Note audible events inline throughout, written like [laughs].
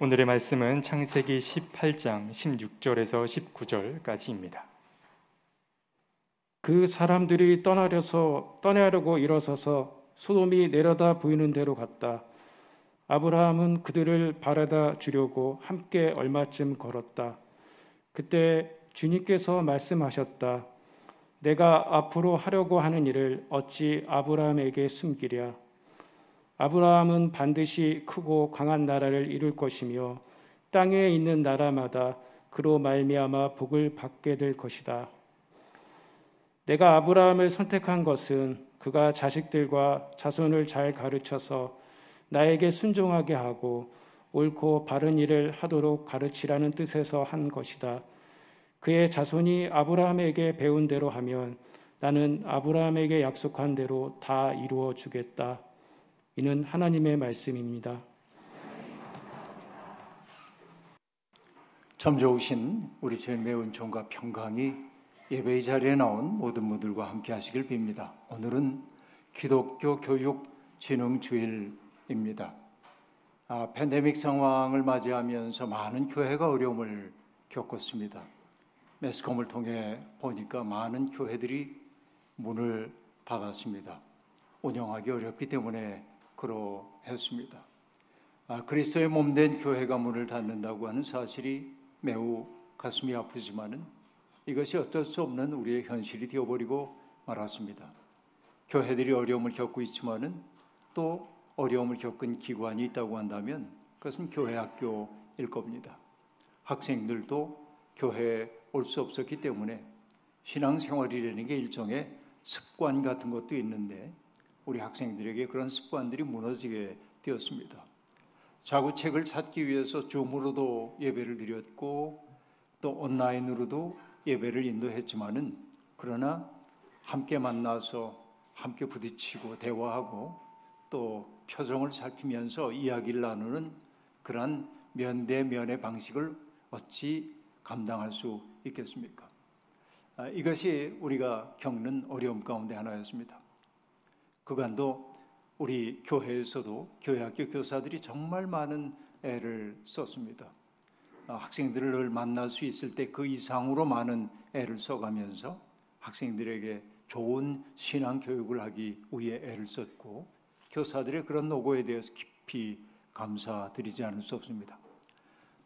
오늘의 말씀은 창세기 18장 16절에서 19절까지입니다. 그 사람들이 떠나려서 떠나려고 일어서서 소돔이 내려다 보이는 대로 갔다. 아브라함은 그들을 바라다 주려고 함께 얼마쯤 걸었다. 그때 주님께서 말씀하셨다. 내가 앞으로 하려고 하는 일을 어찌 아브라함에게 숨기랴? 아브라함은 반드시 크고 강한 나라를 이룰 것이며 땅에 있는 나라마다 그로 말미암아 복을 받게 될 것이다. 내가 아브라함을 선택한 것은 그가 자식들과 자손을 잘 가르쳐서 나에게 순종하게 하고 옳고 바른 일을 하도록 가르치라는 뜻에서 한 것이다. 그의 자손이 아브라함에게 배운 대로 하면 나는 아브라함에게 약속한 대로 다 이루어 주겠다. 이는 하나님의 말씀입니다. 참 좋으신 우리 주의 매운 종과 평강이 예배의 자리에 나온 모든 분들과 함께 하시길 빕니다. 오늘은 기독교 교육 진흥 주일입니다. 아, 팬데믹 상황을 맞이하면서 많은 교회가 어려움을 겪었습니다. 매스컴을 통해 보니까 많은 교회들이 문을 닫았습니다. 운영하기 어렵기 때문에 그러했습니다. 아, 그리스도의 몸된 교회가 문을 닫는다고 하는 사실이 매우 가슴이 아프지만은 이것이 어쩔 수 없는 우리의 현실이 되어버리고 말았습니다. 교회들이 어려움을 겪고 있지만은 또 어려움을 겪은 기관이 있다고 한다면 그것은 교회 학교일 겁니다. 학생들도 교회에 올 수 없었기 때문에 신앙생활이라는 게 일종의 습관 같은 것도 있는데 우리 학생들에게 그런 습관들이 무너지게 되었습니다. 자구책을 찾기 위해서 줌으로도 예배를 드렸고 또 온라인으로도 예배를 인도했지만은 그러나 함께 만나서 함께 부딪히고 대화하고 또 표정을 살피면서 이야기를 나누는 그러한 면대면의 방식을 어찌 감당할 수 있겠습니까? 아, 이것이 우리가 겪는 어려움 가운데 하나였습니다. 그간도 우리 교회에서도 교회학교 교사들이 정말 많은 애를 썼습니다. 아, 학생들을 늘 만날 수 있을 때 그 이상으로 많은 애를 써가면서 학생들에게 좋은 신앙 교육을 하기 위해 애를 썼고 교사들의 그런 노고에 대해서 깊이 감사드리지 않을 수 없습니다.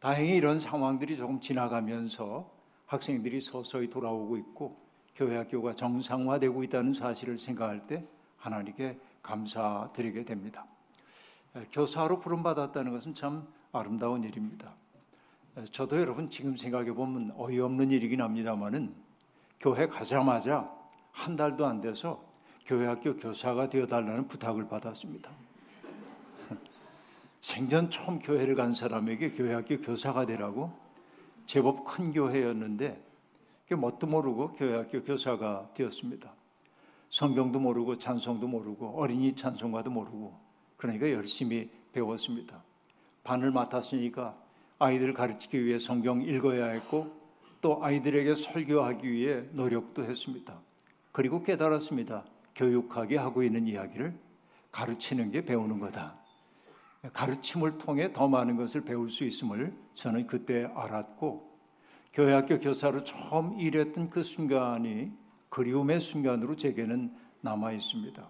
다행히 이런 상황들이 조금 지나가면서 학생들이 서서히 돌아오고 있고 교회 학교가 정상화되고 있다는 사실을 생각할 때 하나님께 감사드리게 됩니다. 교사로 부름받았다는 것은 참 아름다운 일입니다. 저도 여러분 지금 생각해 보면 어이없는 일이긴 합니다만은 교회 가자마자 한 달도 안 돼서 교회 학교 교사가 되어 달라는 부탁을 받았습니다. [laughs] 생전 처음 교회를 간 사람에게 교회 학교 교사가 되라고 제법 큰 교회였는데 뭣도 모르고 교회 학교 교사가 되었습니다. 성경도 모르고 찬송도 모르고 어린이 찬송가도 모르고 그러니까 열심히 배웠습니다. 반을 맡았으니까 아이들을 가르치기 위해 성경 읽어야 했고 또 아이들에게 설교하기 위해 노력도 했습니다. 그리고 깨달았습니다. 교육하게 하고 있는 이야기를 가르치는 게 배우는 거다. 가르침을 통해 더 많은 것을 배울 수 있음을 저는 그때 알았고 교회학교 교사로 처음 일했던 그 순간이 그리움의 순간으로 제게는 남아 있습니다.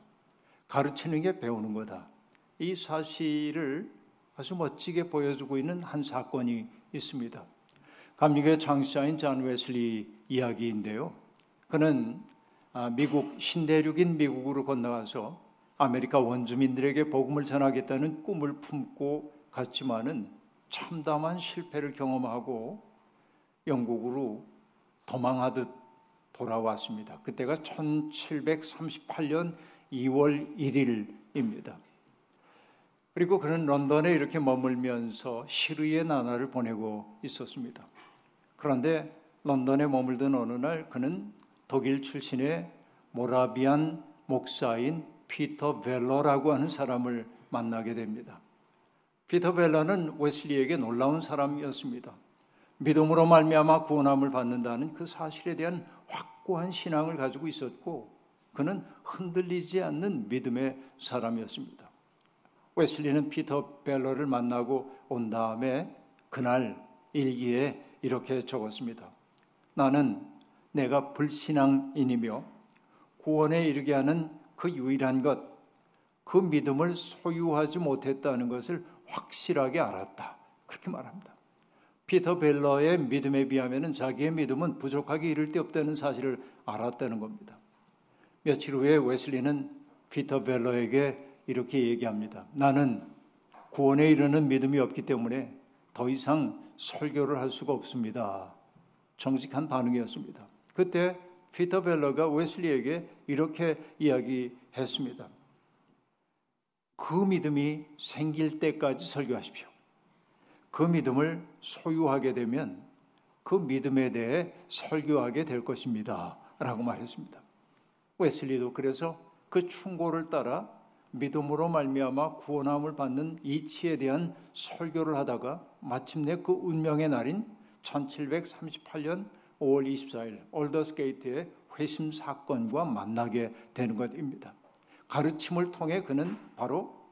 가르치는 게 배우는 거다. 이 사실을 아주 멋지게 보여주고 있는 한 사건이 있습니다. 감리교의 창시자인 잔 웨슬리 이야기인데요. 그는 아, 미국 신대륙인 미국으로 건너가서 아메리카 원주민들에게 복음을 전하겠다는 꿈을 품고 갔지만은 참담한 실패를 경험하고 영국으로 도망하듯 돌아왔습니다. 그때가 1738년 2월 1일입니다. 그리고 그는 런던에 이렇게 머물면서 시르의 나날을 보내고 있었습니다. 그런데 런던에 머물던 어느 날 그는 독일 출신의 모라비안 목사인 피터 벨러라고 하는 사람을 만나게 됩니다. 피터 벨러는 웨슬리에게 놀라운 사람이었습니다. 믿음으로 말미암아 구원함을 받는다는 그 사실에 대한 확고한 신앙을 가지고 있었고 그는 흔들리지 않는 믿음의 사람이었습니다. 웨슬리는 피터 벨러를 만나고 온 다음에 그날 일기에 이렇게 적었습니다. 나는 내가 불신앙인이며 구원에 이르게 하는 그 유일한 것, 그 믿음을 소유하지 못했다는 것을 확실하게 알았다. 그렇게 말합니다. 피터 벨러의 믿음에 비하면 자기의 믿음은 부족하게 이를 데 없다는 사실을 알았다는 겁니다. 며칠 후에 웨슬리는 피터 벨러에게 이렇게 얘기합니다. 나는 구원에 이르는 믿음이 없기 때문에 더 이상 설교를 할 수가 없습니다. 정직한 반응이었습니다. 그때 피터 벨러가 웨슬리에게 이렇게 이야기했습니다. 그 믿음이 생길 때까지 설교하십시오. 그 믿음을 소유하게 되면 그 믿음에 대해 설교하게 될 것입니다. 라고 말했습니다. 웨슬리도 그래서 그 충고를 따라 믿음으로 말미암아 구원함을 받는 이치에 대한 설교를 하다가 마침내 그 운명의 날인 1738년 5월 24일 올더스게이트의 회심 사건과 만나게 되는 것입니다. 가르침을 통해 그는 바로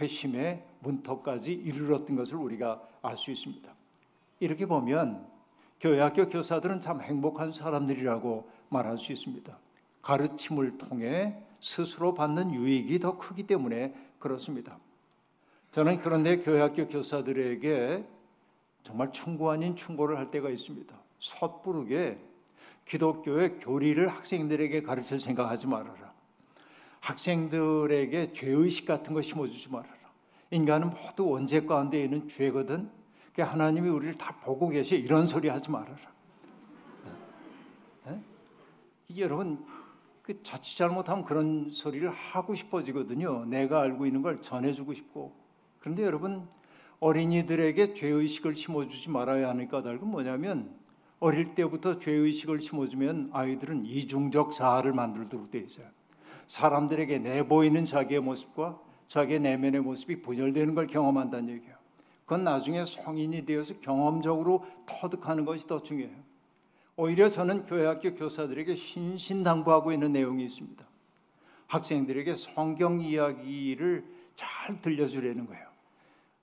회심의 문턱까지 이르렀던 것을 우리가 알 수 있습니다. 이렇게 보면 교회학교 교사들은 참 행복한 사람들이라고 말할 수 있습니다. 가르침을 통해 스스로 받는 유익이 더 크기 때문에 그렇습니다. 저는 그런데 교회학교 교사들에게 정말 충고 아닌 충고를 할 때가 있습니다. 섣부르게 기독교의 교리를 학생들에게 가르칠 생각하지 말아라. 학생들에게 죄의식 같은 거 심어주지 말아라. 인간은 모두 원죄 가운데 있는 죄거든. 그러니까 하나님이 우리를 다 보고 계시 이런 소리 하지 말아라. 네? 이게 여러분 그 자칫 잘못하면 그런 소리를 하고 싶어지거든요. 내가 알고 있는 걸 전해주고 싶고. 그런데 여러분 어린이들에게 죄의식을 심어주지 말아야 하는 까닭은 뭐냐면 어릴 때부터 죄의식을 심어주면 아이들은 이중적 자아를 만들도록 돼 있어요. 사람들에게 내보이는 자기의 모습과 자기의 내면의 모습이 분열되는 걸 경험한다는 얘기예요. 그건 나중에 성인이 되어서 경험적으로 터득하는 것이 더 중요해요. 오히려 저는 교회학교 교사들에게 신신당부하고 있는 내용이 있습니다. 학생들에게 성경 이야기를 잘 들려주려는 거예요.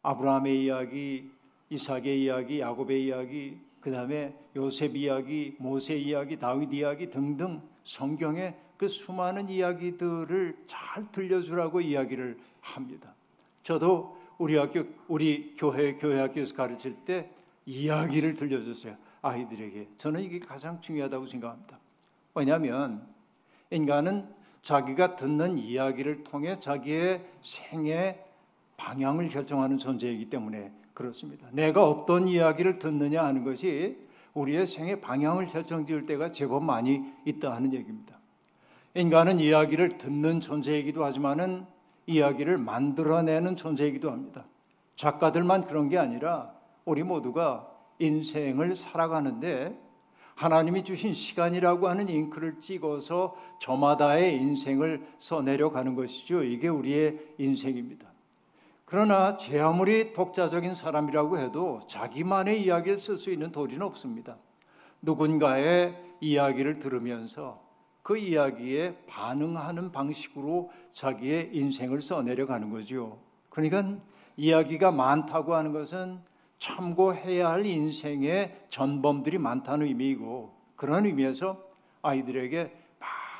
아브라함의 이야기, 이삭의 이야기, 야곱의 이야기, 그 다음에 요셉 이야기, 모세 이야기, 다윗 이야기 등등 성경의 그 수많은 이야기들을 잘 들려주라고 이야기를 합니다. 저도 우리 학교, 우리 교회, 교회 학교에서 가르칠 때 이야기를 들려줬어요. 아이들에게. 저는 이게 가장 중요하다고 생각합니다. 왜냐하면 인간은 자기가 듣는 이야기를 통해 자기의 생의 방향을 결정하는 존재이기 때문에 그렇습니다. 내가 어떤 이야기를 듣느냐 하는 것이 우리의 생의 방향을 결정지을 때가 제법 많이 있다 하는 얘기입니다. 인간은 이야기를 듣는 존재이기도 하지만은 이야기를 만들어내는 존재이기도 합니다. 작가들만 그런 게 아니라 우리 모두가 인생을 살아가는데 하나님이 주신 시간이라고 하는 잉크를 찍어서 저마다의 인생을 써내려 가는 것이죠. 이게 우리의 인생입니다. 그러나 제 아무리 독자적인 사람이라고 해도 자기만의 이야기를 쓸 수 있는 도리는 없습니다. 누군가의 이야기를 들으면서 그 이야기에 반응하는 방식으로 자기의 인생을 써내려 가는 거죠. 그러니까 이야기가 많다고 하는 것은 참고해야 할 인생의 전범들이 많다는 의미이고 그런 의미에서 아이들에게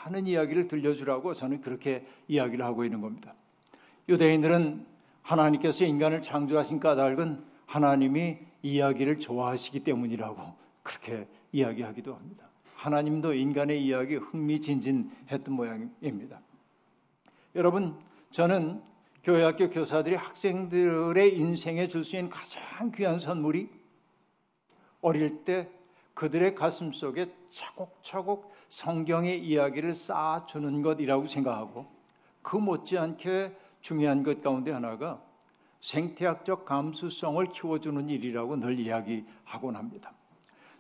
많은 이야기를 들려주라고 저는 그렇게 이야기를 하고 있는 겁니다. 유대인들은 하나님께서 인간을 창조하신 까닭은 하나님이 이야기를 좋아하시기 때문이라고 그렇게 이야기하기도 합니다. 하나님도 인간의 이야기 흥미진진했던 모양입니다. 여러분, 저는 교회 학교 교사들이 학생들의 인생에 줄 수 있는 가장 귀한 선물이 어릴 때 그들의 가슴 속에 차곡차곡 성경의 이야기를 쌓아주는 것이라고 생각하고 그 못지않게 중요한 것 가운데 하나가 생태학적 감수성을 키워주는 일이라고 늘 이야기하곤 합니다.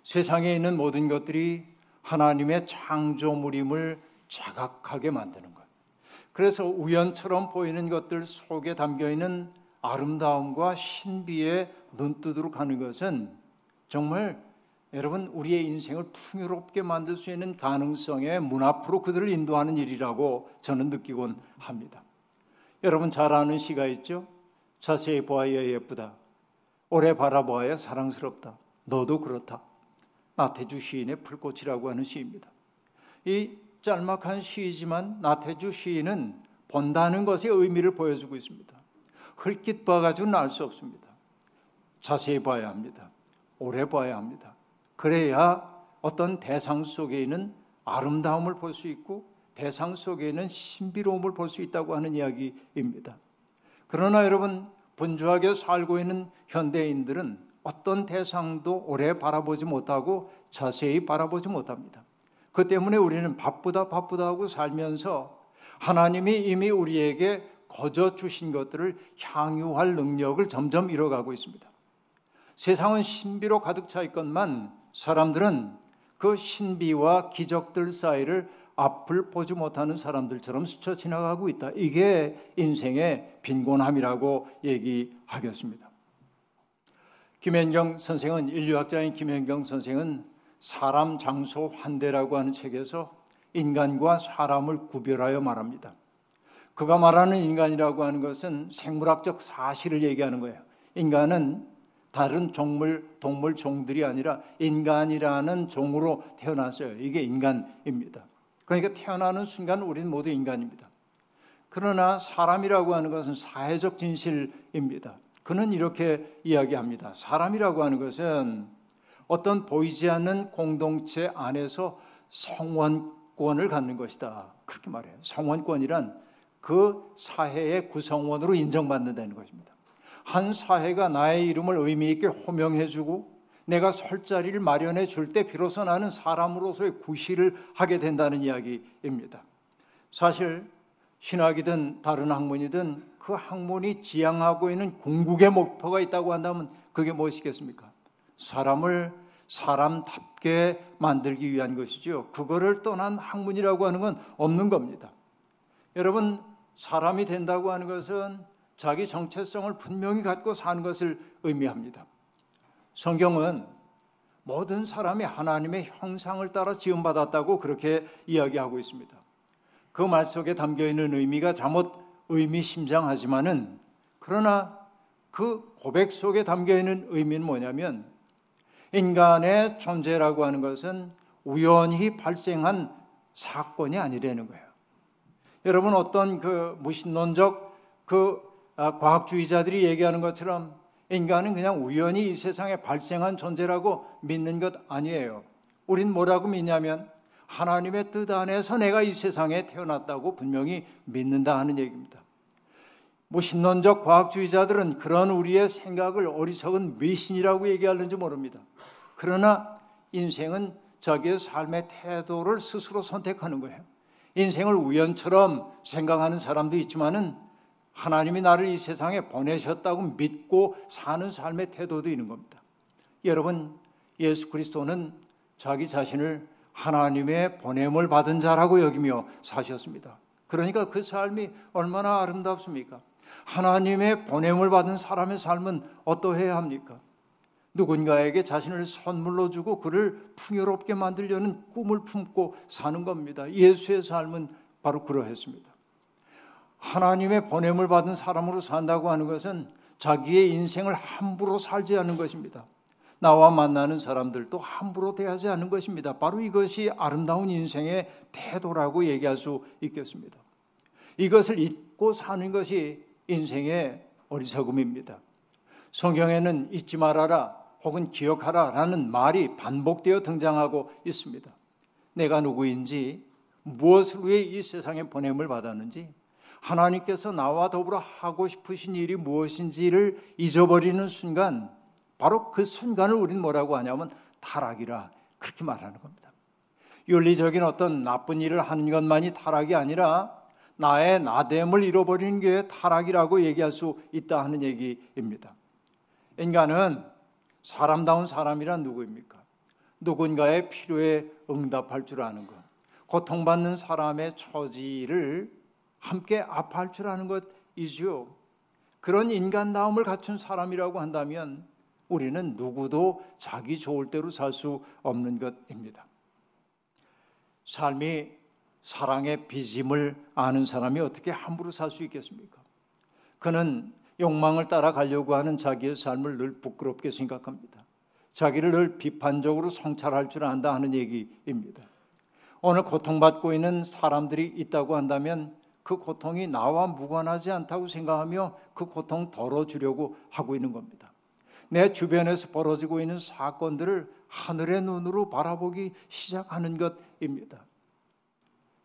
세상에 있는 모든 것들이 하나님의 창조물임을 자각하게 만드는 것. 그래서 우연처럼 보이는 것들 속에 담겨 있는 아름다움과 신비에 눈뜨도록 하는 것은 정말 여러분 우리의 인생을 풍요롭게 만들 수 있는 가능성의 문 앞으로 그들을 인도하는 일이라고 저는 느끼곤 합니다. 여러분 잘 아는 시가 있죠? 자세히 보아야 예쁘다. 오래 바라보아야 사랑스럽다. 너도 그렇다. 나태주 시인의 불꽃이라고 하는 시입니다. 이 짤막한 시이지만 나태주 시인은 본다는 것의 의미를 보여주고 있습니다. 흘낏 봐가지고는 알 수 없습니다. 자세히 봐야 합니다. 오래 봐야 합니다. 그래야 어떤 대상 속에 있는 아름다움을 볼 수 있고 대상 속에 있는 신비로움을 볼 수 있다고 하는 이야기입니다. 그러나 여러분 분주하게 살고 있는 현대인들은 어떤 대상도 오래 바라보지 못하고 자세히 바라보지 못합니다. 그 때문에 우리는 바쁘다 바쁘다 하고 살면서 하나님이 이미 우리에게 거저 주신 것들을 향유할 능력을 점점 잃어가고 있습니다. 세상은 신비로 가득 차 있건만 사람들은 그 신비와 기적들 사이를 앞을 보지 못하는 사람들처럼 스쳐 지나가고 있다. 이게 인생의 빈곤함이라고 얘기하겠습니다. 김현경 선생은 인류학자인 김현경 선생은 사람 장소 환대라고 하는 책에서 인간과 사람을 구별하여 말합니다. 그가 말하는 인간이라고 하는 것은 생물학적 사실을 얘기하는 거예요. 인간은 다른 종물, 동물 종들이 아니라 인간이라는 종으로 태어났어요. 이게 인간입니다. 그러니까 태어나는 순간 우리는 모두 인간입니다. 그러나 사람이라고 하는 것은 사회적 진실입니다. 그는 이렇게 이야기합니다. 사람이라고 하는 것은 어떤 보이지 않는 공동체 안에서 성원권을 갖는 것이다. 그렇게 말해요. 성원권이란 그 사회의 구성원으로 인정받는다는 것입니다. 한 사회가 나의 이름을 의미 있게 호명해주고 내가 설 자리를 마련해 줄 때 비로소 나는 사람으로서의 구실을 하게 된다는 이야기입니다. 사실 신학이든 다른 학문이든 그 학문이 지향하고 있는 궁극의 목표가 있다고 한다면 그게 무엇이겠습니까? 사람을 사람답게 만들기 위한 것이죠. 그거를 떠난 학문이라고 하는 건 없는 겁니다. 여러분 사람이 된다고 하는 것은 자기 정체성을 분명히 갖고 사는 것을 의미합니다. 성경은 모든 사람이 하나님의 형상을 따라 지음받았다고 그렇게 이야기하고 있습니다. 그 말 속에 담겨 있는 의미가 잘못 의미심장하지만은 그러나 그 고백 속에 담겨 있는 의미는 뭐냐면 인간의 존재라고 하는 것은 우연히 발생한 사건이 아니라는 거예요. 여러분 어떤 그 무신론적 그 아, 과학주의자들이 얘기하는 것처럼 인간은 그냥 우연히 이 세상에 발생한 존재라고 믿는 것 아니에요. 우린 뭐라고 믿냐면 하나님의 뜻 안에서 내가 이 세상에 태어났다고 분명히 믿는다 하는 얘기입니다. 뭐 신론적 과학주의자들은 그런 우리의 생각을 어리석은 미신이라고 얘기하는지 모릅니다. 그러나 인생은 자기의 삶의 태도를 스스로 선택하는 거예요. 인생을 우연처럼 생각하는 사람도 있지만은 하나님이 나를 이 세상에 보내셨다고 믿고 사는 삶의 태도도 있는 겁니다. 여러분, 예수 그리스도는 자기 자신을 하나님의 보냄을 받은 자라고 여기며 사셨습니다. 그러니까 그 삶이 얼마나 아름답습니까? 하나님의 보냄을 받은 사람의 삶은 어떠해야 합니까? 누군가에게 자신을 선물로 주고 그를 풍요롭게 만들려는 꿈을 품고 사는 겁니다. 예수의 삶은 바로 그러했습니다. 하나님의 보냄을 받은 사람으로 산다고 하는 것은 자기의 인생을 함부로 살지 않는 것입니다. 나와 만나는 사람들도 함부로 대하지 않는 것입니다. 바로 이것이 아름다운 인생의 태도라고 얘기할 수 있겠습니다. 이것을 잊고 사는 것이 인생의 어리석음입니다. 성경에는 잊지 말아라 혹은 기억하라 라는 말이 반복되어 등장하고 있습니다. 내가 누구인지 무엇을 위해 이 세상에 보냄을 받았는지 하나님께서 나와 더불어 하고 싶으신 일이 무엇인지를 잊어버리는 순간 바로 그 순간을 우리는 뭐라고 하냐면 타락이라 그렇게 말하는 겁니다. 윤리적인 어떤 나쁜 일을 하는 것만이 타락이 아니라 나의 나됨을 잃어버리는 게 타락이라고 얘기할 수 있다 하는 얘기입니다. 인간은 사람다운 사람이란 누구입니까? 누군가의 필요에 응답할 줄 아는 것. 고통받는 사람의 처지를 함께 아파할 줄 아는 것이지요. 그런 인간다움을 갖춘 사람이라고 한다면 우리는 누구도 자기 좋을 대로 살 수 없는 것입니다. 삶이 사랑의 빚임을 아는 사람이 어떻게 함부로 살 수 있겠습니까? 그는 욕망을 따라가려고 하는 자기의 삶을 늘 부끄럽게 생각합니다. 자기를 늘 비판적으로 성찰할 줄 안다 하는 얘기입니다. 오늘 고통받고 있는 사람들이 있다고 한다면 그 고통이 나와 무관하지 않다고 생각하며 그 고통 덜어주려고 하고 있는 겁니다. 내 주변에서 벌어지고 있는 사건들을 하늘의 눈으로 바라보기 시작하는 것입니다.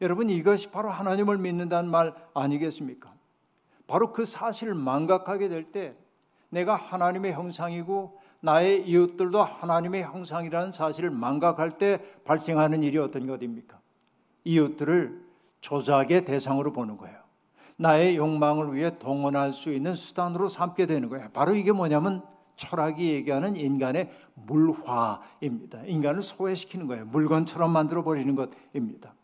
여러분 이것이 바로 하나님을 믿는다는 말 아니겠습니까? 바로 그 사실을 망각하게 될 때 내가 하나님의 형상이고 나의 이웃들도 하나님의 형상이라는 사실을 망각할 때 발생하는 일이 어떤 것입니까? 이웃들을 조작의 대상으로 보는 거예요. 나의 욕망을 위해 동원할 수 있는 수단으로 삼게 되는 거예요. 바로 이게 뭐냐면 철학이 얘기하는 인간의 물화입니다. 인간을 소외시키는 거예요. 물건처럼 만들어 버리는 것입니다.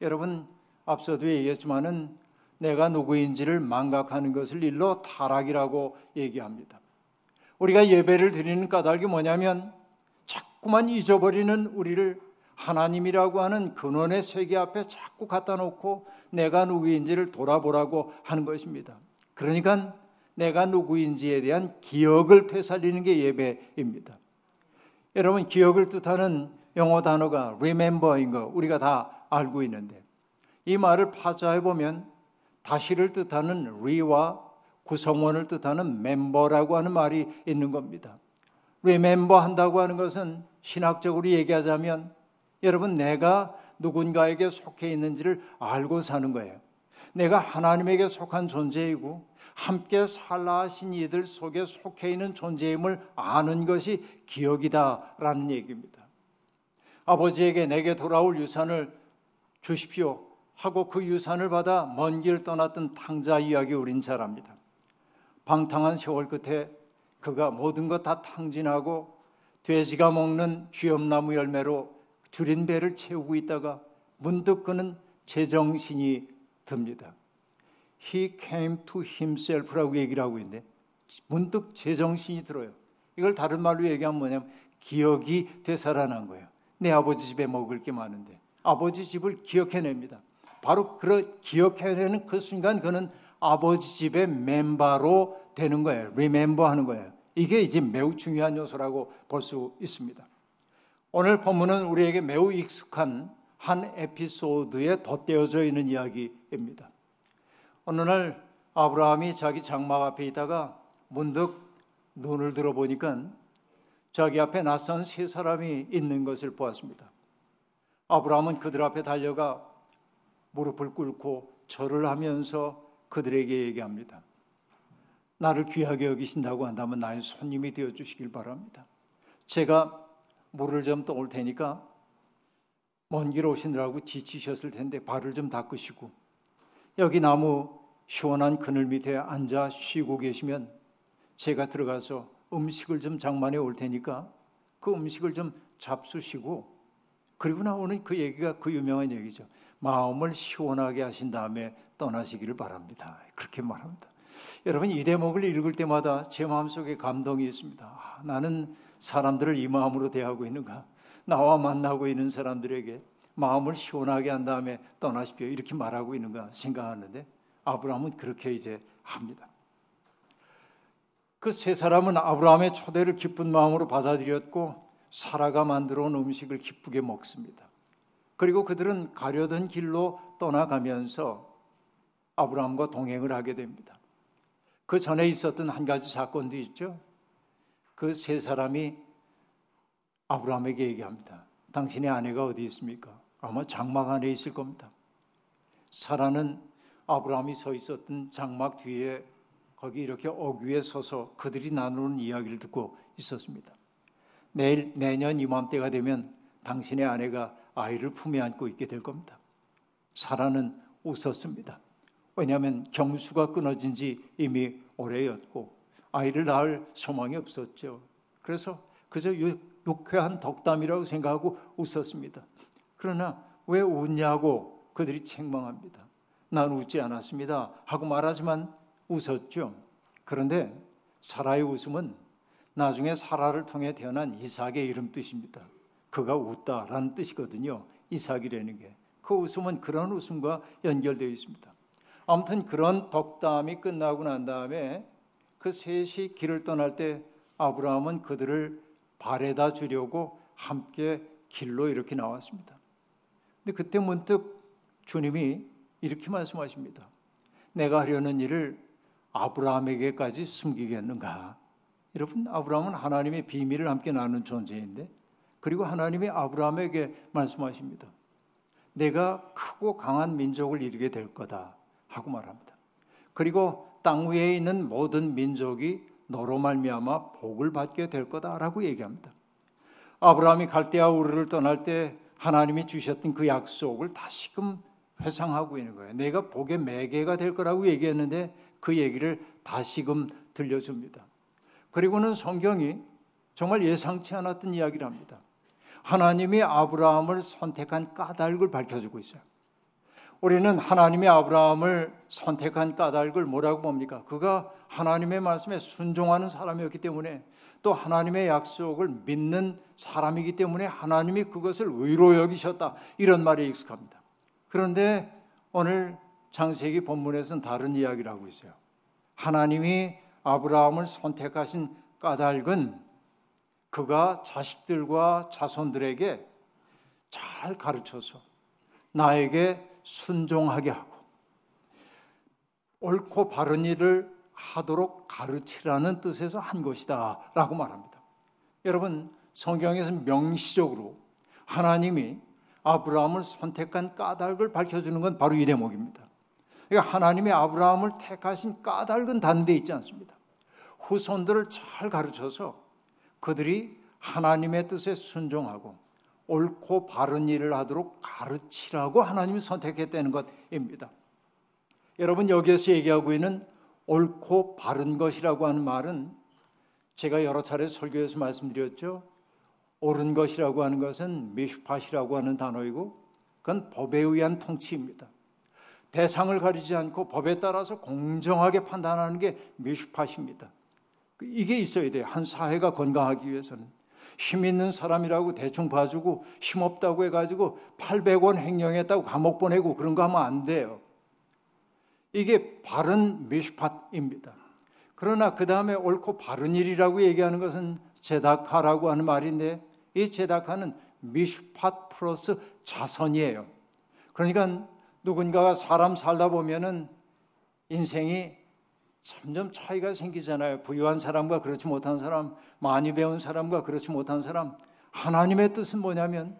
여러분 앞서도 얘기했지만은 내가 누구인지를 망각하는 것을 일러 타락이라고 얘기합니다. 우리가 예배를 드리는 까닭이 뭐냐면 자꾸만 잊어버리는 우리를 하나님이라고 하는 근원의 세계 앞에 자꾸 갖다 놓고 내가 누구인지를 돌아보라고 하는 것입니다. 그러니까 내가 누구인지에 대한 기억을 되살리는 게 예배입니다. 여러분 기억을 뜻하는 영어 단어가 remember인 거 우리가 다 알고 있는데 이 말을 파자해 보면 다시를 뜻하는 re와 구성원을 뜻하는 member라고 하는 말이 있는 겁니다. remember 한다고 하는 것은 신학적으로 얘기하자면 여러분 내가 누군가에게 속해 있는지를 알고 사는 거예요. 내가 하나님에게 속한 존재이고 함께 살라 하신 이들 속에 속해 있는 존재임을 아는 것이 기억이다라는 얘기입니다. 아버지에게 내게 돌아올 유산을 주십시오 하고 그 유산을 받아 먼 길 떠났던 탕자 이야기 우린 잘 압니다. 방탕한 세월 끝에 그가 모든 것 다 탕진하고 돼지가 먹는 쥐엄나무 열매로 줄인 배를 채우고 있다가 문득 그는 제정신이 듭니다. He came to himself라고 얘기를 하고 있는데 문득 제정신이 들어요. 이걸 다른 말로 얘기하면 뭐냐면 기억이 되살아난 거예요. 내 아버지 집에 먹을 게 많은데 아버지 집을 기억해냅니다. 바로 그 기억해내는 그 순간 그는 아버지 집의 멤버로 되는 거예요. 리멤버 하는 거예요. 이게 이제 매우 중요한 요소라고 볼 수 있습니다. 오늘 본문은 우리에게 매우 익숙한 한 에피소드에 덧대어져 있는 이야기입니다. 어느 날 아브라함이 자기 장막 앞에 있다가 문득 눈을 들어보니까 자기 앞에 낯선 세 사람이 있는 것을 보았습니다. 아브라함은 그들 앞에 달려가 무릎을 꿇고 절을 하면서 그들에게 얘기합니다. 나를 귀하게 여기신다고 한다면 나의 손님이 되어 주시길 바랍니다. 제가 물을 좀 떠올 테니까 먼 길 오시느라고 지치셨을 텐데 발을 좀 닦으시고 여기 나무 시원한 그늘 밑에 앉아 쉬고 계시면 제가 들어가서 음식을 좀 장만해 올 테니까 그 음식을 좀 잡수시고 그리고 나오는 그 얘기가 그 유명한 얘기죠. 마음을 시원하게 하신 다음에 떠나시기를 바랍니다. 그렇게 말합니다. 여러분 이 대목을 읽을 때마다 제 마음속에 감동이 있습니다. 아, 나는 사람들을 이 마음으로 대하고 있는가? 나와 만나고 있는 사람들에게 마음을 시원하게 한 다음에 떠나십시오. 이렇게 말하고 있는가 생각하는데 아브라함은 그렇게 이제 합니다. 그 세 사람은 아브라함의 초대를 기쁜 마음으로 받아들였고 사라가 만들어 온 음식을 기쁘게 먹습니다. 그리고 그들은 가려던 길로 떠나가면서 아브라함과 동행을 하게 됩니다. 그 전에 있었던 한 가지 사건도 있죠. 그 세 사람이 아브라함에게 얘기합니다. 당신의 아내가 어디 있습니까? 아마 장막 안에 있을 겁니다. 사라는 아브라함이 서 있었던 장막 뒤에 거기 이렇게 어귀에 서서 그들이 나누는 이야기를 듣고 있었습니다. 내일 내년 이맘때가 되면 당신의 아내가 아이를 품에 안고 있게 될 겁니다. 사라는 웃었습니다. 왜냐하면 경수가 끊어진 지 이미 오래였고 아이를 낳을 소망이 없었죠. 그래서 그저 유쾌한 덕담이라고 생각하고 웃었습니다. 그러나 왜 웃냐고 그들이 책망합니다. 난 웃지 않았습니다. 하고 말하지만 웃었죠. 그런데 사라의 웃음은 나중에 사라를 통해 태어난 이삭의 이름 뜻입니다. 그가 웃다라는 뜻이거든요. 이삭이라는 게. 그 웃음은 그런 웃음과 연결되어 있습니다. 아무튼 그런 덕담이 끝나고 난 다음에 그 셋이 길을 떠날 때 아브라함은 그들을 발에다 주려고 함께 길로 이렇게 나왔습니다. 근데 그때 문득 주님이 이렇게 말씀하십니다. 내가 하려는 일을 아브라함에게까지 숨기겠는가? 여러분, 아브라함은 하나님의 비밀을 함께 나누는 존재인데, 그리고 하나님이 아브라함에게 말씀하십니다. 내가 크고 강한 민족을 이루게 될 거다 하고 말합니다. 그리고 땅 위에 있는 모든 민족이 너로 말미암아 복을 받게 될 거다라고 얘기합니다. 아브라함이 갈대아 우르를 떠날 때 하나님이 주셨던 그 약속을 다시금 회상하고 있는 거예요. 내가 복의 매개가 될 거라고 얘기했는데 그 얘기를 다시금 들려줍니다. 그리고는 성경이 정말 예상치 않았던 이야기를 합니다. 하나님이 아브라함을 선택한 까닭을 밝혀주고 있어요. 우리는 하나님이 아브라함을 선택한 까닭을 뭐라고 봅니까? 그가 하나님의 말씀에 순종하는 사람이었기 때문에 또 하나님의 약속을 믿는 사람이기 때문에 하나님이 그것을 의로 여기셨다. 이런 말에 익숙합니다. 그런데 오늘 창세기 본문에서는 다른 이야기를 하고 있어요. 하나님이 아브라함을 선택하신 까닭은 그가 자식들과 자손들에게 잘 가르쳐서 나에게 순종하게 하고 옳고 바른 일을 하도록 가르치라는 뜻에서 한 것이다 라고 말합니다. 여러분 성경에서 명시적으로 하나님이 아브라함을 선택한 까닭을 밝혀주는 건 바로 이 대목입니다. 그러니까 하나님이 아브라함을 택하신 까닭은 다른 데 있지 않습니다. 후손들을 잘 가르쳐서 그들이 하나님의 뜻에 순종하고 옳고 바른 일을 하도록 가르치라고 하나님이 선택했다는 것입니다. 여러분 여기에서 얘기하고 있는 옳고 바른 것이라고 하는 말은 제가 여러 차례 설교에서 말씀드렸죠. 옳은 것이라고 하는 것은 미슈팟이라고 하는 단어이고 그건 법에 의한 통치입니다. 대상을 가리지 않고 법에 따라서 공정하게 판단하는 게 미슈팟입니다. 이게 있어야 돼요. 한 사회가 건강하기 위해서는. 힘 있는 사람이라고 대충 봐주고 힘 없다고 해가지고 800원 횡령했다고 감옥 보내고 그런 거 하면 안 돼요. 이게 바른 미슈팟입니다. 그러나 그 다음에 옳고 바른 일이라고 얘기하는 것은 제다카라고 하는 말인데 이 제다카는 미슈팟 플러스 자선이에요. 그러니까 누군가가 사람 살다 보면은 인생이 점점 차이가 생기잖아요. 부유한 사람과 그렇지 못한 사람, 많이 배운 사람과 그렇지 못한 사람. 하나님의 뜻은 뭐냐면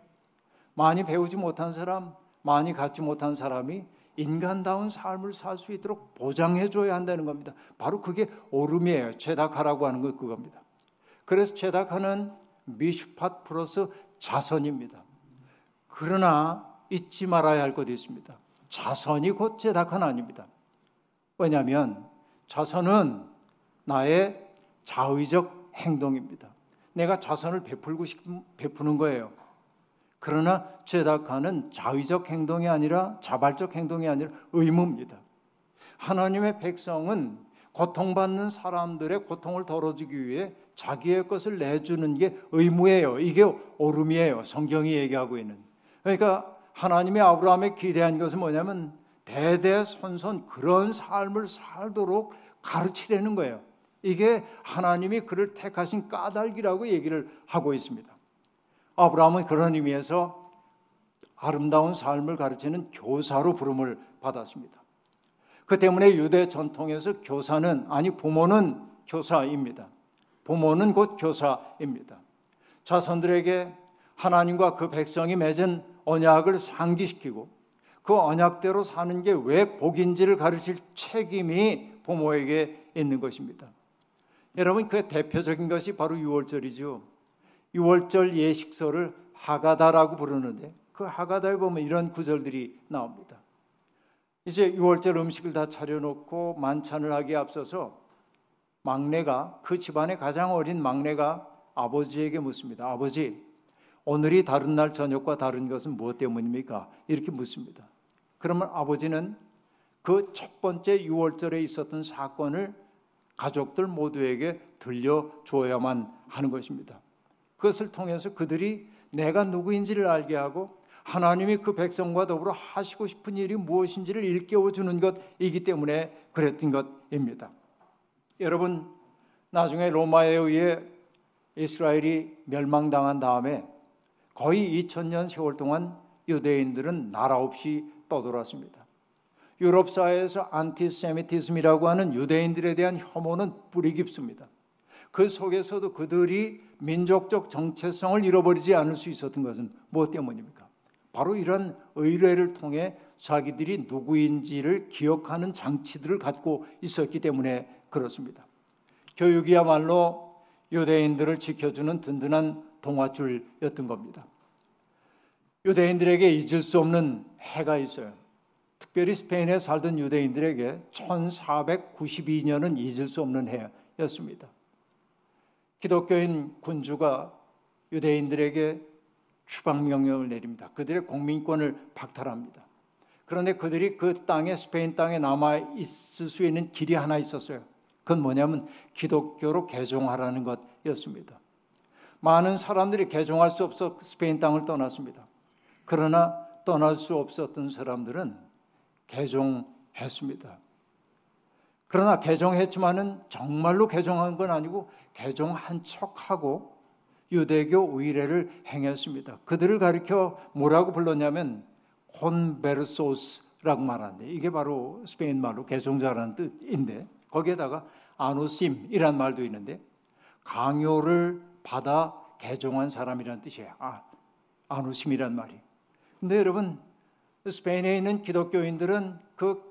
많이 배우지 못한 사람, 많이 갖지 못한 사람이 인간다운 삶을 살 수 있도록 보장해 줘야 한다는 겁니다. 바로 그게 오름이에요. 제다카라고 하는 것 그겁니다. 그래서 제다카는 미슈팟 플러스 자선입니다. 그러나 잊지 말아야 할 것이 있습니다. 자선이 곧 제다카는 아닙니다. 왜냐하면 자선은 나의 자의적 행동입니다. 내가 자선을 베풀고 싶은 베푸는 거예요. 그러나 제다카는 자의적 행동이 아니라 자발적 행동이 아니라 의무입니다. 하나님의 백성은 고통받는 사람들의 고통을 덜어주기 위해 자기의 것을 내주는 게 의무예요. 이게 오름이에요. 성경이 얘기하고 있는. 그러니까 하나님의 아브라함에 기대한 것은 뭐냐면 대대손손 그런 삶을 살도록 가르치려는 거예요. 이게 하나님이 그를 택하신 까닭이라고 얘기를 하고 있습니다. 아브라함은 그런 의미에서 아름다운 삶을 가르치는 교사로 부름을 받았습니다. 그 때문에 유대 전통에서 교사는 아니 부모는 교사입니다. 부모는 곧 교사입니다. 자손들에게 하나님과 그 백성이 맺은 언약을 상기시키고 그 언약대로 사는 게 왜 복인지를 가르칠 책임이 부모에게 있는 것입니다. 여러분 그 대표적인 것이 바로 유월절이죠. 유월절 예식서를 하가다라고 부르는데 그 하가다에 보면 이런 구절들이 나옵니다. 이제 유월절 음식을 다 차려놓고 만찬을 하기에 앞서서 막내가 그 집안의 가장 어린 막내가 아버지에게 묻습니다. 아버지, 오늘이 다른 날 저녁과 다른 것은 무엇 때문입니까? 이렇게 묻습니다. 그러면 아버지는 그 첫 번째 6월절에 있었던 사건을 가족들 모두에게 들려줘야만 하는 것입니다. 그것을 통해서 그들이 내가 누구인지를 알게 하고 하나님이 그 백성과 더불어 하시고 싶은 일이 무엇인지를 일깨워 주는 것이기 때문에 그랬던 것입니다. 여러분 나중에 로마에 의해 이스라엘이 멸망당한 다음에 거의 2000년 세월 동안 유대인들은 나라 없이 떠돌았습니다. 유럽 사회에서 안티세미티즘이라고 하는 유대인들에 대한 혐오는 뿌리 깊습니다. 그 속에서도 그들이 민족적 정체성을 잃어버리지 않을 수 있었던 것은 무엇 때문입니까? 바로 이런 의뢰를 통해 자기들이 누구인지를 기억하는 장치들을 갖고 있었기 때문에 그렇습니다. 교육이야말로 유대인들을 지켜주는 든든한 동화줄이었던 겁니다. 유대인들에게 잊을 수 없는 해가 있어요. 특별히 스페인에 살던 유대인들에게 1492년은 잊을 수 없는 해였습니다. 기독교인 군주가 유대인들에게 추방 명령을 내립니다. 그들의 공민권을 박탈합니다. 그런데 그들이 그 땅에 스페인 땅에 남아 있을 수 있는 길이 하나 있었어요. 그건 뭐냐면 기독교로 개종하라는 것이었습니다. 많은 사람들이 개종할 수 없어 스페인 땅을 떠났습니다. 그러나 떠날 수 없었던 사람들은 개종했습니다. 그러나 개종했지만은 정말로 개종한 건 아니고 개종한 척하고 유대교 의례를 행했습니다. 그들을 가리켜 뭐라고 불렀냐면 콘베르소스라고 말하는데 이게 바로 스페인 말로 개종자라는 뜻인데 거기에다가 아누심이란 말도 있는데 강요를 받아 개종한 사람이라는 뜻이에요. 아, 아누심이란 말이. 근데 여러분 스페인에 있는 기독교인들은 그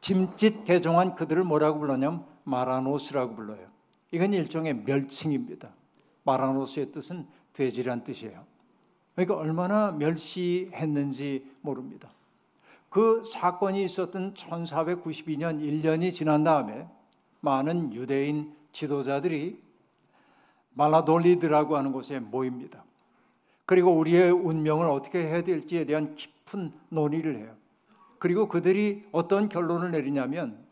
짐짓 개종한 그들을 뭐라고 불렀냐면 마라노스라고 불러요. 이건 일종의 멸칭입니다. 마라노스의 뜻은 돼지란 뜻이에요. 그러니까 얼마나 멸시했는지 모릅니다. 그 사건이 있었던 1492년 1년이 지난 다음에 많은 유대인 지도자들이 말라돌리드라고 하는 곳에 모입니다. 그리고 우리의 운명을 어떻게 해야 될지에 대한 깊은 논의를 해요. 그리고 그들이 어떤 결론을 내리냐면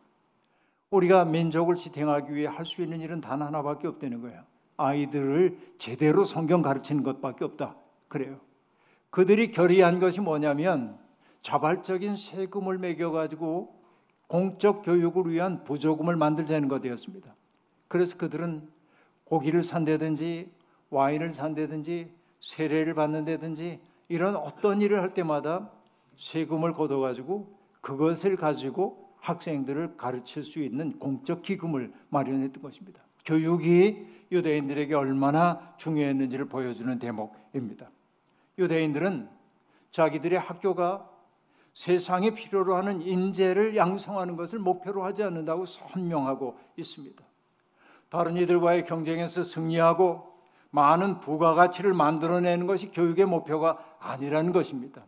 우리가 민족을 지탱하기 위해 할 수 있는 일은 단 하나밖에 없다는 거예요. 아이들을 제대로 성경 가르치는 것밖에 없다. 그래요. 그들이 결의한 것이 뭐냐면 자발적인 세금을 매겨 가지고 공적 교육을 위한 부조금을 만들자는 것이었습니다. 그래서 그들은 고기를 산다든지 와인을 산다든지 세례를 받는다든지 이런 어떤 일을 할 때마다 세금을 걷어가지고 그것을 가지고 학생들을 가르칠 수 있는 공적 기금을 마련했던 것입니다. 교육이 유대인들에게 얼마나 중요했는지를 보여주는 대목입니다. 유대인들은 자기들의 학교가 세상에 필요로 하는 인재를 양성하는 것을 목표로 하지 않는다고 선명하고 있습니다. 다른 이들과의 경쟁에서 승리하고 많은 부가가치를 만들어내는 것이 교육의 목표가 아니라는 것입니다.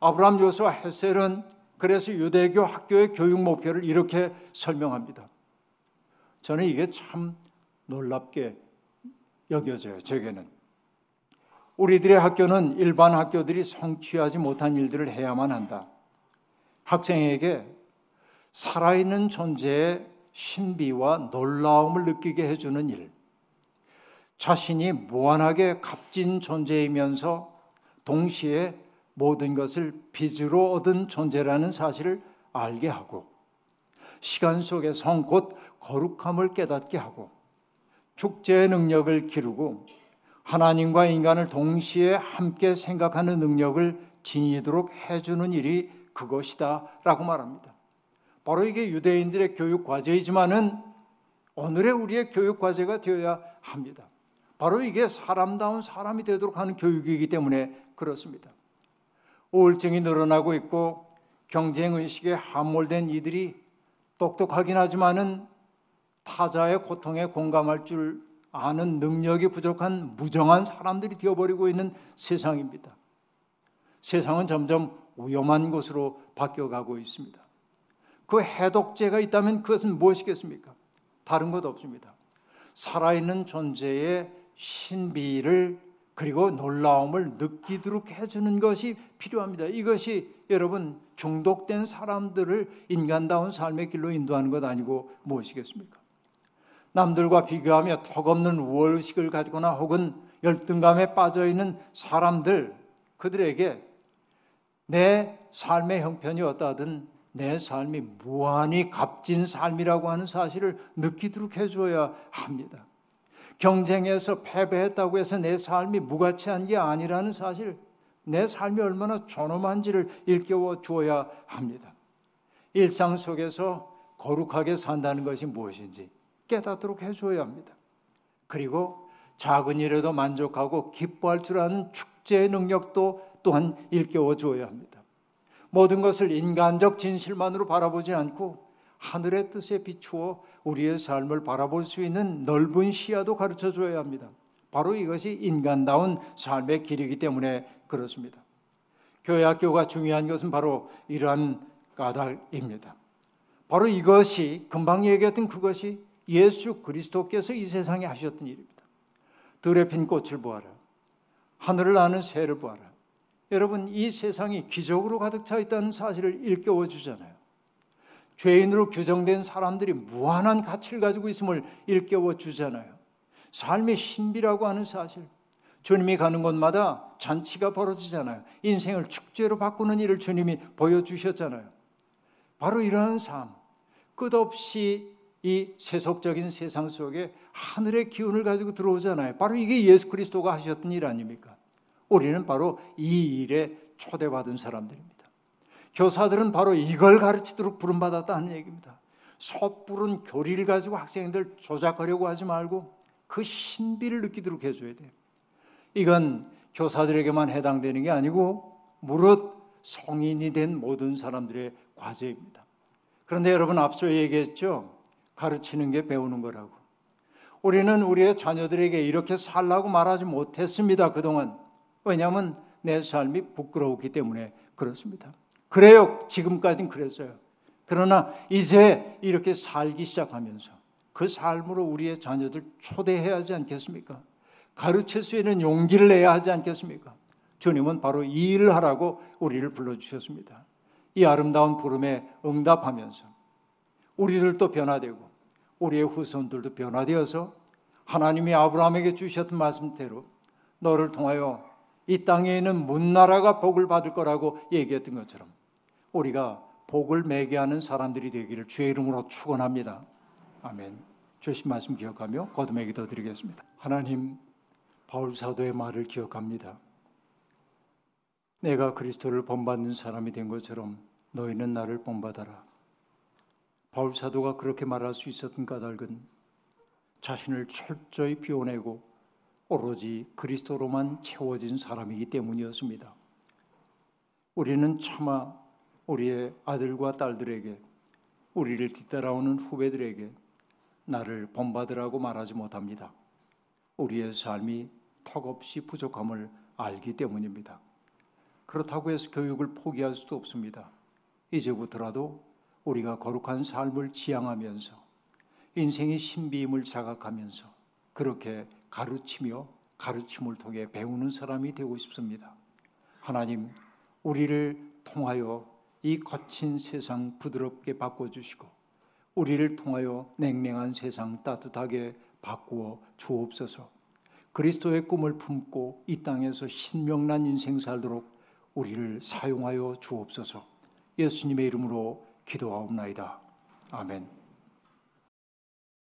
아브라함 요수와 헤셀은 그래서 유대교 학교의 교육 목표를 이렇게 설명합니다. 저는 이게 참 놀랍게 여겨져요. 제게는 우리들의 학교는 일반 학교들이 성취하지 못한 일들을 해야만 한다. 학생에게 살아있는 존재의 신비와 놀라움을 느끼게 해주는 일, 자신이 무한하게 값진 존재이면서 동시에 모든 것을 빚으로 얻은 존재라는 사실을 알게 하고 시간 속에 성곧 거룩함을 깨닫게 하고 축제의 능력을 기르고 하나님과 인간을 동시에 함께 생각하는 능력을 지니도록 해주는 일이 그것이다라고 말합니다. 바로 이게 유대인들의 교육 과제이지만은 오늘의 우리의 교육 과제가 되어야 합니다. 바로 이게 사람다운 사람이 되도록 하는 교육이기 때문에 그렇습니다. 우울증이 늘어나고 있고 경쟁 의식에 함몰된 이들이 똑똑하긴 하지만은 타자의 고통에 공감할 줄 아는 능력이 부족한 무정한 사람들이 되어버리고 있는 세상입니다. 세상은 점점 위험한 곳으로 바뀌어가고 있습니다. 그 해독제가 있다면 그것은 무엇이겠습니까? 다른 것 없습니다. 살아있는 존재의 신비를 그리고 놀라움을 느끼도록 해주는 것이 필요합니다. 이것이 여러분 중독된 사람들을 인간다운 삶의 길로 인도하는 것 아니고 무엇이겠습니까? 남들과 비교하며 턱없는 우월의식을 가지거나 혹은 열등감에 빠져 있는 사람들 그들에게 내 삶의 형편이 어떠하든 내 삶이 무한히 값진 삶이라고 하는 사실을 느끼도록 해줘야 합니다. 경쟁에서 패배했다고 해서 내 삶이 무가치한 게 아니라는 사실, 내 삶이 얼마나 존엄한지를 일깨워 주어야 합니다. 일상 속에서 거룩하게 산다는 것이 무엇인지 깨닫도록 해줘야 합니다. 그리고 작은 일에도 만족하고 기뻐할 줄 아는 축제의 능력도 또한 일깨워 줘야 합니다. 모든 것을 인간적 진실만으로 바라보지 않고 하늘의 뜻에 비추어 우리의 삶을 바라볼 수 있는 넓은 시야도 가르쳐 줘야 합니다. 바로 이것이 인간다운 삶의 길이기 때문에 그렇습니다. 교회 학교가 중요한 것은 바로 이러한 까닭입니다. 바로 이것이 금방 얘기했던 그것이 예수 그리스도께서 이 세상에 하셨던 일입니다. 들에 핀 꽃을 보아라. 하늘을 나는 새를 보아라. 여러분 이 세상이 기적으로 가득 차 있다는 사실을 일깨워 주잖아요. 죄인으로 규정된 사람들이 무한한 가치를 가지고 있음을 일깨워 주잖아요. 삶의 신비라고 하는 사실. 주님이 가는 곳마다 잔치가 벌어지잖아요. 인생을 축제로 바꾸는 일을 주님이 보여주셨잖아요. 바로 이러한 삶. 끝없이 이 세속적인 세상 속에 하늘의 기운을 가지고 들어오잖아요. 바로 이게 예수 그리스도가 하셨던 일 아닙니까? 우리는 바로 이 일에 초대받은 사람들입니다. 교사들은 바로 이걸 가르치도록 부름받았다는 얘기입니다. 섣부른 교리를 가지고 학생들 조작하려고 하지 말고 그 신비를 느끼도록 해줘야 돼요. 이건 교사들에게만 해당되는 게 아니고 무릇 성인이 된 모든 사람들의 과제입니다. 그런데 여러분 앞서 얘기했죠. 가르치는 게 배우는 거라고. 우리는 우리의 자녀들에게 이렇게 살라고 말하지 못했습니다. 그동안. 왜냐하면 내 삶이 부끄러웠기 때문에 그렇습니다. 그래요. 지금까지는 그랬어요. 그러나 이제 이렇게 살기 시작하면서 그 삶으로 우리의 자녀들 초대해야 하지 않겠습니까? 가르칠 수 있는 용기를 내야 하지 않겠습니까? 주님은 바로 이 일을 하라고 우리를 불러주셨습니다. 이 아름다운 부름에 응답하면서 우리들도 변화되고 우리의 후손들도 변화되어서 하나님이 아브라함에게 주셨던 말씀대로 너를 통하여 이 땅에 있는 문나라가 복을 받을 거라고 얘기했던 것처럼 우리가 복을 매게 하는 사람들이 되기를 주의 이름으로 축원합니다. 아멘. 주신 말씀 기억하며 거듭의 기도 드리겠습니다. 하나님 바울 사도의 말을 기억합니다. 내가 그리스도를 본받는 사람이 된 것처럼 너희는 나를 본받아라. 바울 사도가 그렇게 말할 수 있었던 까닭은 자신을 철저히 비워내고 오로지 그리스도로만 채워진 사람이기 때문이었습니다. 우리는 차마 우리의 아들과 딸들에게 우리를 뒤따라오는 후배들에게 나를 본받으라고 말하지 못합니다. 우리의 삶이 턱없이 부족함을 알기 때문입니다. 그렇다고 해서 교육을 포기할 수도 없습니다. 이제부터라도 우리가 거룩한 삶을 지향하면서 인생의 신비임을 자각하면서 그렇게 가르치며 가르침을 통해 배우는 사람이 되고 싶습니다. 하나님, 우리를 통하여 이 거친 세상 부드럽게 바꿔주시고, 우리를 통하여 냉랭한 세상 따뜻하게 바꾸어 주옵소서. 그리스도의 꿈을 품고 이 땅에서 신명난 인생 살도록 우리를 사용하여 주옵소서. 예수님의 이름으로 기도하옵나이다. 아멘.